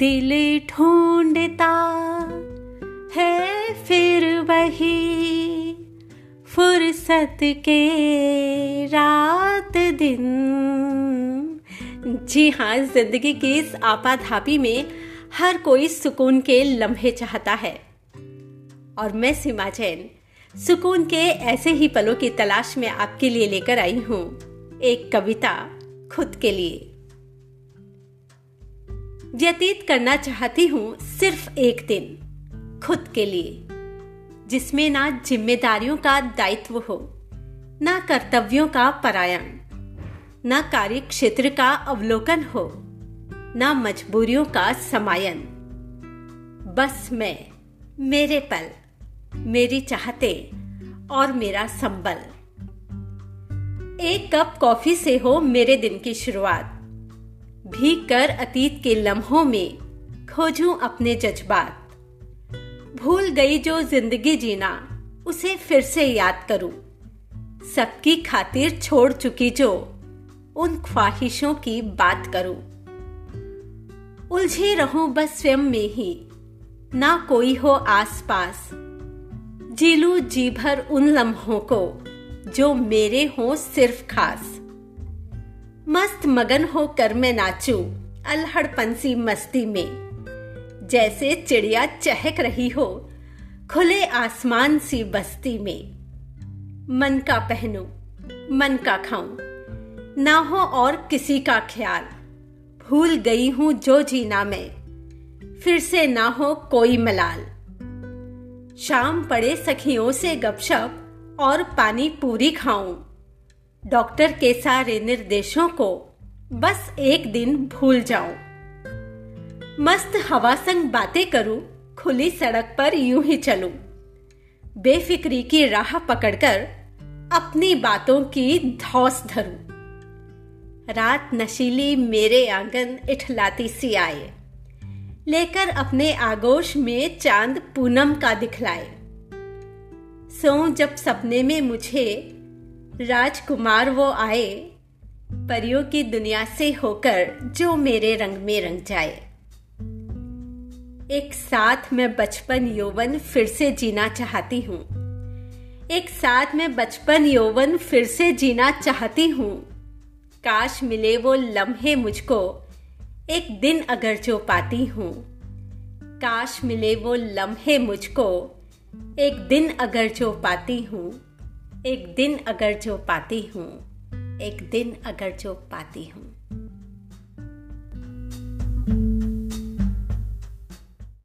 दिल ढूंढता है फिर वही फुर्सत के रात दिन। जी हाँ ज़िंदगी की इस आपाधापी में हर कोई सुकून के लम्हे चाहता है। और मैं सीमा जैन, सुकून के ऐसे ही पलों की तलाश में आपके लिए लेकर आई हूँ। एक कविता खुद के लिए। व्यतीत करना चाहती हूँ सिर्फ़ एक दिन, खुद के लिए, जिसमें ना जिम्मेदारियों का दायित्व हो, ना कर्तव्यों का परायण, ना कार्य क्षेत्र का अवलोकन हो, ना मजबूरियों का समायन। बस मैं, मेरे पल, मेरी चाहते और मेरा संबल। एक कप कॉफ़ी से हो मेरे दिन की शुरुआत। भीग कर अतीत के लम्हों में खोजूं अपने जज्बात। भूल गई जो ज़िंदगी जीना, उसे फिर से याद करूँ। सबकी खातिर छोड़ चुकी जो, उन ख्वाहिशों की बात करूँ। उलझी रहूँ बस स्वयं में ही, ना कोई हो आसपास। जी लू जी भर उन लम्हों को, जो मेरे हो सिर्फ़ खास। मस्त मगन हो कर मैं नाचू अल्हड़ पंसी मस्ती में। जैसे चिड़िया चहक रही हो, खुले आसमान सी बस्ती में। मन का पहनू, मन का खाऊं, ना हो और किसी का ख्याल। भूल गई हूँ जो जीना मैं, फिर से ना हो कोई मलाल। शाम पड़े सखियों से गपशप और पानी पूरी खाऊं। डॉक्टर के सारे निर्देशों को बस एक दिन भूल जाऊँ। मस्त हवा संग बातें करूँ, खुली सड़क पर यूँ ही चलूँ। बेफिक्री की राह पकड़कर अपनी बातों की धौस धरूं। रात नशीली मेरे आँगन इठलाती सी आए। लेकर अपने आगोश में चाँद पूनम का दिखलाए। सो जब सपने में मुझे राजकुमार वो आए, परियों की दुनिया से होकर जो मेरे रंग में रंग जाए। एक साथ मैं बचपन यौवन फिर से जीना चाहती हूँ। एक साथ मैं बचपन यौवन फिर से जीना चाहती हूँ। काश मिले वो लम्हे मुझको, एक दिन अगर जो पाती हूँ। काश मिले वो लम्हे मुझको, एक दिन अगर जो पाती हूँ। एक दिन अगर जो पाती हूँ एक दिन अगर जो पाती हूँ।